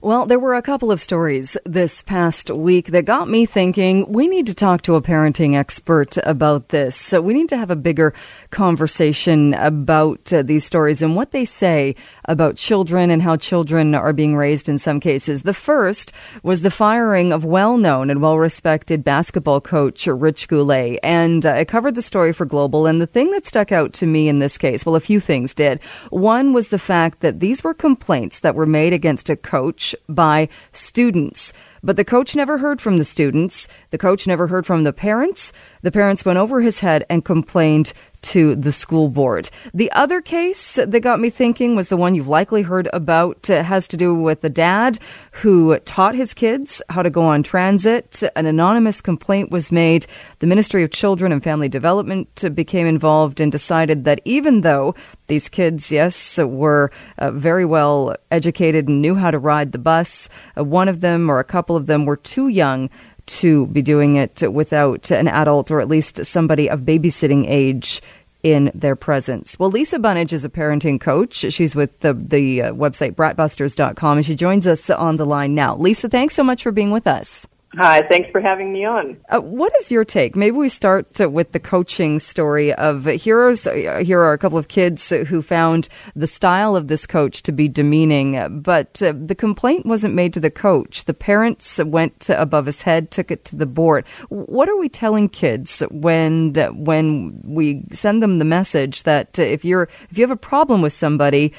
Well, there were a couple of stories this past week that got me thinking we need to talk to a parenting expert about this. So we need to have a bigger conversation about uh, these stories and what they say about children and how children are being raised in some cases. The first was the firing of well-known and well-respected basketball coach Rich Goulet, and uh, I covered the story for Global. And the thing that stuck out to me in this case, well, a few things did. One was the fact that these were complaints that were made against a coach by students. But the coach never heard from the students. The coach never heard from the parents. The parents went over his head and complained to the school board. The other case that got me thinking was the one you've likely heard about. Has to do with the dad who taught his kids how to go on transit. An anonymous complaint was made. The Ministry of Children and Family Development became involved and decided that even though these kids, yes, were uh, very well educated and knew how to ride the bus, uh, one of them or a couple of them were too young to be doing it without an adult or at least somebody of babysitting age in their presence. Well, Lisa Bunnage is a parenting coach. She's with the, the uh, website bratbusters.com and she joins us on the line now. Lisa, thanks so much for being with us. Hi, thanks for having me on. Uh, what is your take? Maybe we start uh, with the coaching story of uh, heroes. Uh, here are a couple of kids who found the style of this coach to be demeaning, but uh, the complaint wasn't made to the coach. The parents went above his head, took it to the board. What are we telling kids when when we send them the message that if you're if you have a problem with somebody,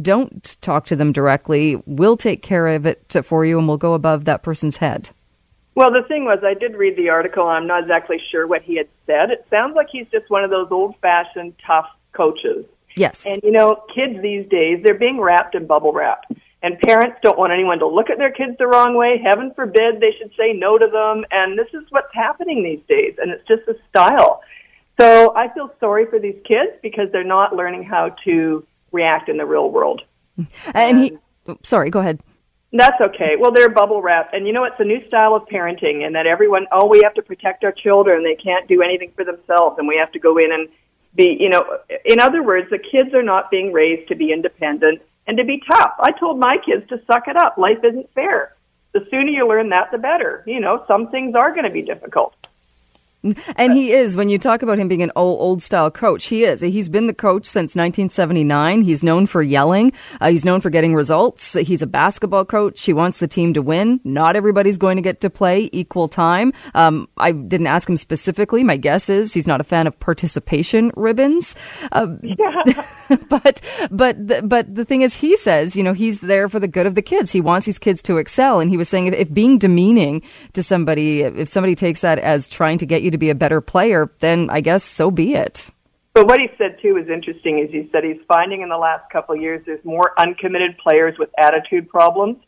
don't talk to them directly. We'll take care of it for you, and we'll go above that person's head. Well, the thing was, I did read the article. I'm not exactly sure what he had said. It sounds like he's just one of those old-fashioned tough coaches. Yes. And you know, kids these days, they're being wrapped in bubble wrap. And parents don't want anyone to look at their kids the wrong way. Heaven forbid they should say no to them. And this is what's happening these days. And it's just a style. So I feel sorry for these kids because they're not learning how to react in the real world. And, and he, sorry, go ahead. That's okay. Well, they're bubble wrap. And you know, it's a new style of parenting and that everyone, oh, we have to protect our children. They can't do anything for themselves and we have to go in and be, you know, in other words, the kids are not being raised to be independent and to be tough. I told my kids to suck it up. Life isn't fair. The sooner you learn that, the better. You know, some things are going to be difficult. And he is, when you talk about him being an old, old style coach, he is. He's been the coach since 1979. He's known for yelling. Uh, he's known for getting results. He's a basketball coach. He wants the team to win. Not everybody's going to get to play equal time. Um, I didn't ask him specifically. My guess is he's not a fan of participation ribbons. Uh, yeah. but, but, the, but the thing is, he says, you know, he's there for the good of the kids. He wants these kids to excel. And he was saying if, if being demeaning to somebody, if somebody takes that as trying to get you to be a better player, then I guess so be it. But what he said too is interesting. Is he said he's finding in the last couple of years there's more uncommitted players with attitude problems,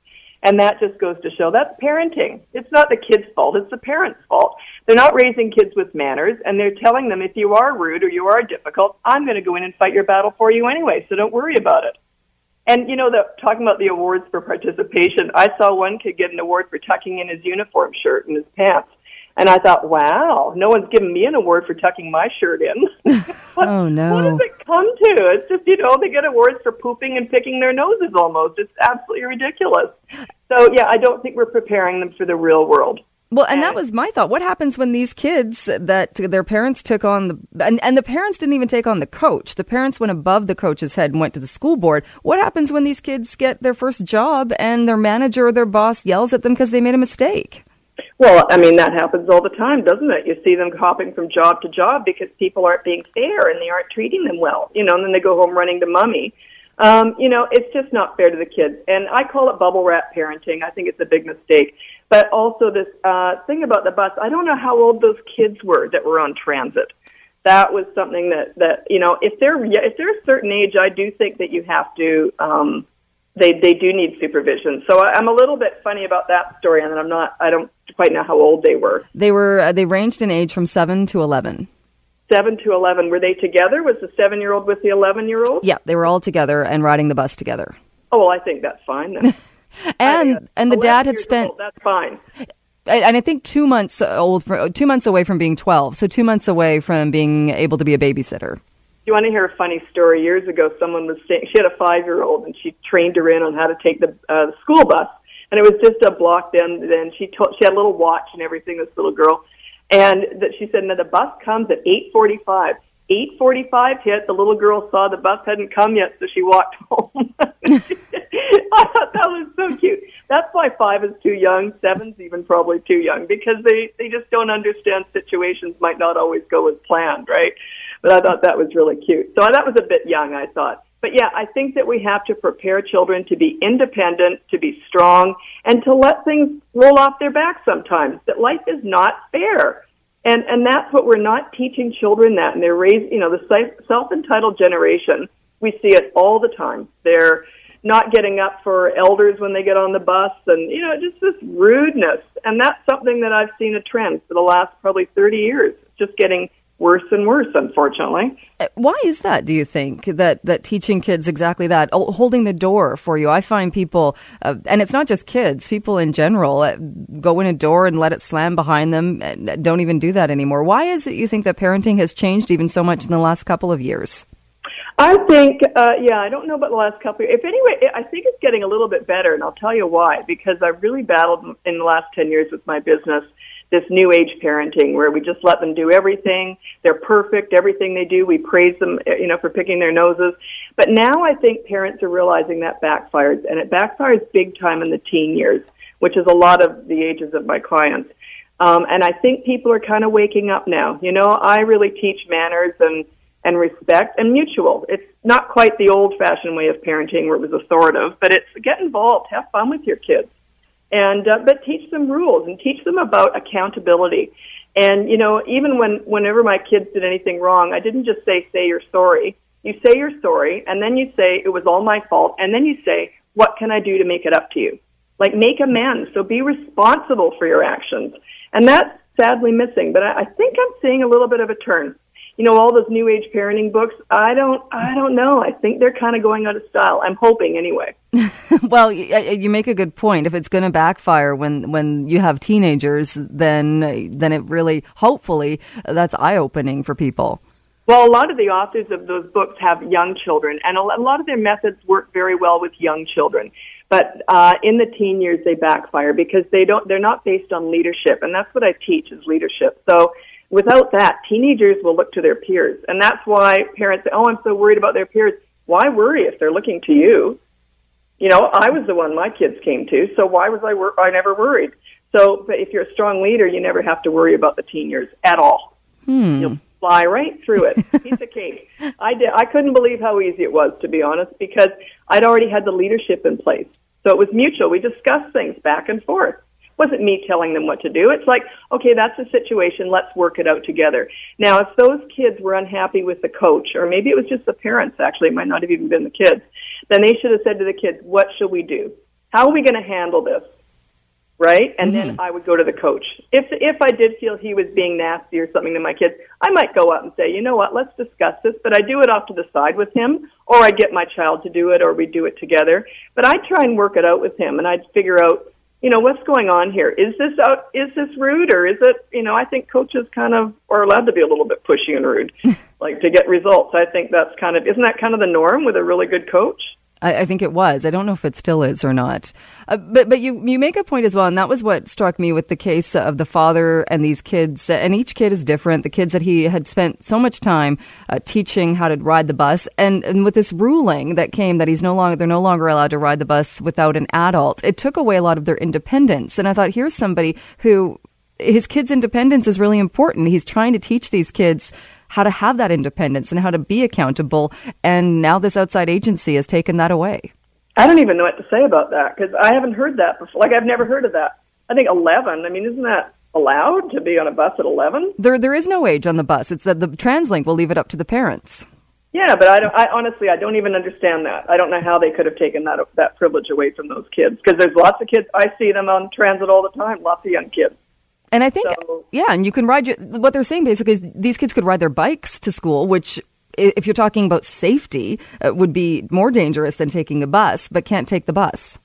and that just goes to show that's parenting. It's not the kid's fault; it's the parents' fault. They're not raising kids with manners, and they're telling them if you are rude or you are difficult, I'm going to go in and fight your battle for you anyway. So don't worry about it. And you know, the, talking about the awards for participation, I saw one kid get an award for tucking in his uniform shirt and his pants. And I thought, wow, no one's given me an award for tucking my shirt in. what, oh no! What does it come to? It's just you know they get awards for pooping and picking their noses. Almost, it's absolutely ridiculous. So yeah, I don't think we're preparing them for the real world. Well, and that was my thought. What happens when these kids that their parents took on the and, and the parents didn't even take on the coach. The parents went above the coach's head and went to the school board. What happens when these kids get their first job and their manager or their boss yells at them because they made a mistake? Well, I mean, that happens all the time, doesn't it? You see them hopping from job to job because people aren't being fair and they aren't treating them well, you know, and then they go home running to mummy. Um, you know, it's just not fair to the kids. And I call it bubble wrap parenting. I think it's a big mistake. But also this uh, thing about the bus, I don't know how old those kids were that were on transit. That was something that, that you know, if they're, if they're a certain age, I do think that you have to, um, they they do need supervision. So I, am a little bit funny about that story, and I'm not. I don't quite know how old they were. They were. Uh, they ranged in age from seven to eleven. Seven to eleven. Were they together? Was the seven-year-old with the eleven-year-old? Yeah, they were all together and riding the bus together. Oh well, I think that's fine. Then. and I, uh, and the dad had spent. Old, that's fine. And I think two months old, for, two months away from being twelve, so two months away from being able to be a babysitter. you want to hear a funny story? Years ago, someone was saying she had a five-year-old and she trained her in on how to take the, uh, the school bus, and it was just a block. Then, then she told she had a little watch and everything. This little girl, and that she said, "Now the bus comes at eight forty-five. 8:45 hit. The little girl saw the bus hadn't come yet, so she walked home. I thought that was so cute. That's why five is too young. Seven's even probably too young because they they just don't understand situations might not always go as planned, right? But I thought that was really cute. So that was a bit young, I thought. But yeah, I think that we have to prepare children to be independent, to be strong, and to let things roll off their back sometimes. That life is not fair and, and that's what we're not teaching children that. And they're raised, you know, the self-entitled generation, we see it all the time. They're not getting up for elders when they get on the bus and, you know, just this rudeness. And that's something that I've seen a trend for the last probably 30 years. Just getting worse and worse, unfortunately. Uh, why is that? Do you think that that teaching kids exactly that, holding the door for you? I find people, uh, and it's not just kids, people in general, uh, go in a door and let it slam behind them. Don't even do that anymore. Why is it you think that parenting has changed even so much in the last couple of years? I think, uh, yeah, I don't know about the last couple. Of, years. if anyway, I think it's getting a little bit better, and I'll tell you why. Because I've really battled in the last ten years with my business this new age parenting where we just let them do everything. They're perfect. Everything they do, we praise them, you know, for picking their noses. But now I think parents are realizing that backfires and it backfires big time in the teen years, which is a lot of the ages of my clients. Um, and I think people are kind of waking up now. You know, I really teach manners and, and respect and mutual. It's not quite the old fashioned way of parenting where it was authoritative, but it's get involved, have fun with your kids and uh, but teach them rules and teach them about accountability. And you know, even when whenever my kids did anything wrong, I didn't just say say you're sorry. You say you're sorry, and then you say it was all my fault, and then you say what can I do to make it up to you? Like make amends. So be responsible for your actions, and that's sadly missing. But I, I think I'm seeing a little bit of a turn you know all those new age parenting books i don't i don't know i think they're kind of going out of style i'm hoping anyway well you make a good point if it's going to backfire when when you have teenagers then then it really hopefully that's eye opening for people well, a lot of the authors of those books have young children, and a lot of their methods work very well with young children. But uh, in the teen years, they backfire because they don't. They're not based on leadership, and that's what I teach is leadership. So Without that, teenagers will look to their peers. And that's why parents say, oh, I'm so worried about their peers. Why worry if they're looking to you? You know, I was the one my kids came to, so why was I wor- I never worried? So, but if you're a strong leader, you never have to worry about the teen years at all. Hmm. You'll fly right through it. Piece of cake. I did. I couldn't believe how easy it was, to be honest, because I'd already had the leadership in place. So it was mutual. We discussed things back and forth wasn't me telling them what to do. It's like, okay, that's the situation. Let's work it out together. Now, if those kids were unhappy with the coach, or maybe it was just the parents, actually, it might not have even been the kids, then they should have said to the kids, what should we do? How are we going to handle this? Right? And mm-hmm. then I would go to the coach. If, if I did feel he was being nasty or something to my kids, I might go up and say, you know what, let's discuss this, but I do it off to the side with him, or I get my child to do it, or we do it together. But I try and work it out with him, and I'd figure out, you know, what's going on here? Is this out, is this rude or is it, you know, I think coaches kind of are allowed to be a little bit pushy and rude, like to get results. I think that's kind of, isn't that kind of the norm with a really good coach? I, I, think it was. I don't know if it still is or not. Uh, but but you you make a point as well, and that was what struck me with the case of the father and these kids. And each kid is different. The kids that he had spent so much time uh, teaching how to ride the bus, and and with this ruling that came that he's no longer they're no longer allowed to ride the bus without an adult. It took away a lot of their independence. And I thought, here's somebody who his kids' independence is really important. He's trying to teach these kids how to have that independence and how to be accountable. And now this outside agency has taken that away. I don't even know what to say about that because I haven't heard that before. Like I've never heard of that. I think 11. I mean, isn't that allowed to be on a bus at 11? There, there is no age on the bus. It's that the TransLink will leave it up to the parents. Yeah, but I don't. I honestly, I don't even understand that. I don't know how they could have taken that that privilege away from those kids because there's lots of kids. I see them on transit all the time. Lots of young kids. And I think, so, yeah, and you can ride your, what they're saying basically is these kids could ride their bikes to school, which if you're talking about safety, uh, would be more dangerous than taking a bus, but can't take the bus.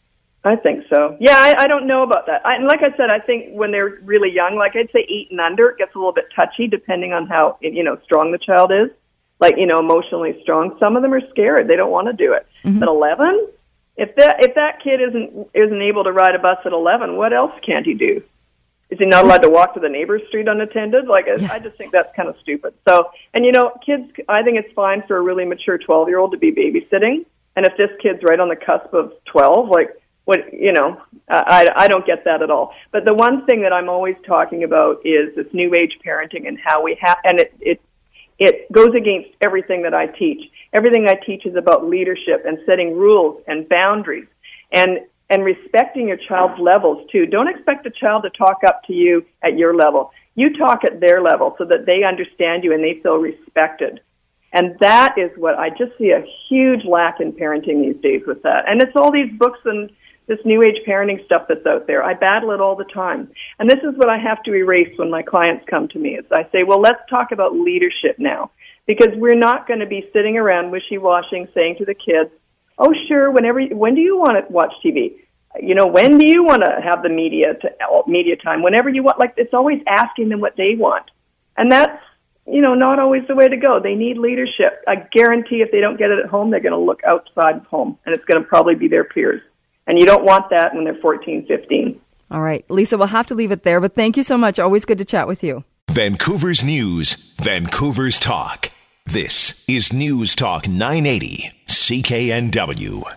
I think so. Yeah, I, I don't know about that. I, and like I said, I think when they're really young, like I'd say eight and under, it gets a little bit touchy depending on how you know strong the child is. like you know emotionally strong. Some of them are scared; they don't want to do it. Mm-hmm. But eleven, if that if that kid isn't isn't able to ride a bus at eleven, what else can't he do? Is he not allowed to walk to the neighbor's street unattended? Like, yeah. I just think that's kind of stupid. So, and you know, kids, I think it's fine for a really mature 12 year old to be babysitting. And if this kid's right on the cusp of 12, like, what, you know, I, I don't get that at all. But the one thing that I'm always talking about is this new age parenting and how we have, and it, it, it goes against everything that I teach. Everything I teach is about leadership and setting rules and boundaries. And and respecting your child's levels too. Don't expect a child to talk up to you at your level. You talk at their level so that they understand you and they feel respected. And that is what I just see a huge lack in parenting these days with that. And it's all these books and this new age parenting stuff that's out there. I battle it all the time. And this is what I have to erase when my clients come to me is I say, well, let's talk about leadership now. Because we're not going to be sitting around wishy-washing saying to the kids, Oh, sure. Whenever, when do you want to watch TV? You know, when do you want to have the media to media time? Whenever you want. Like it's always asking them what they want, and that's you know not always the way to go. They need leadership. I guarantee if they don't get it at home, they're going to look outside of home, and it's going to probably be their peers. And you don't want that when they're 14, 15. All right, Lisa, we'll have to leave it there. But thank you so much. Always good to chat with you. Vancouver's News, Vancouver's Talk. This is News Talk 980, CKNW.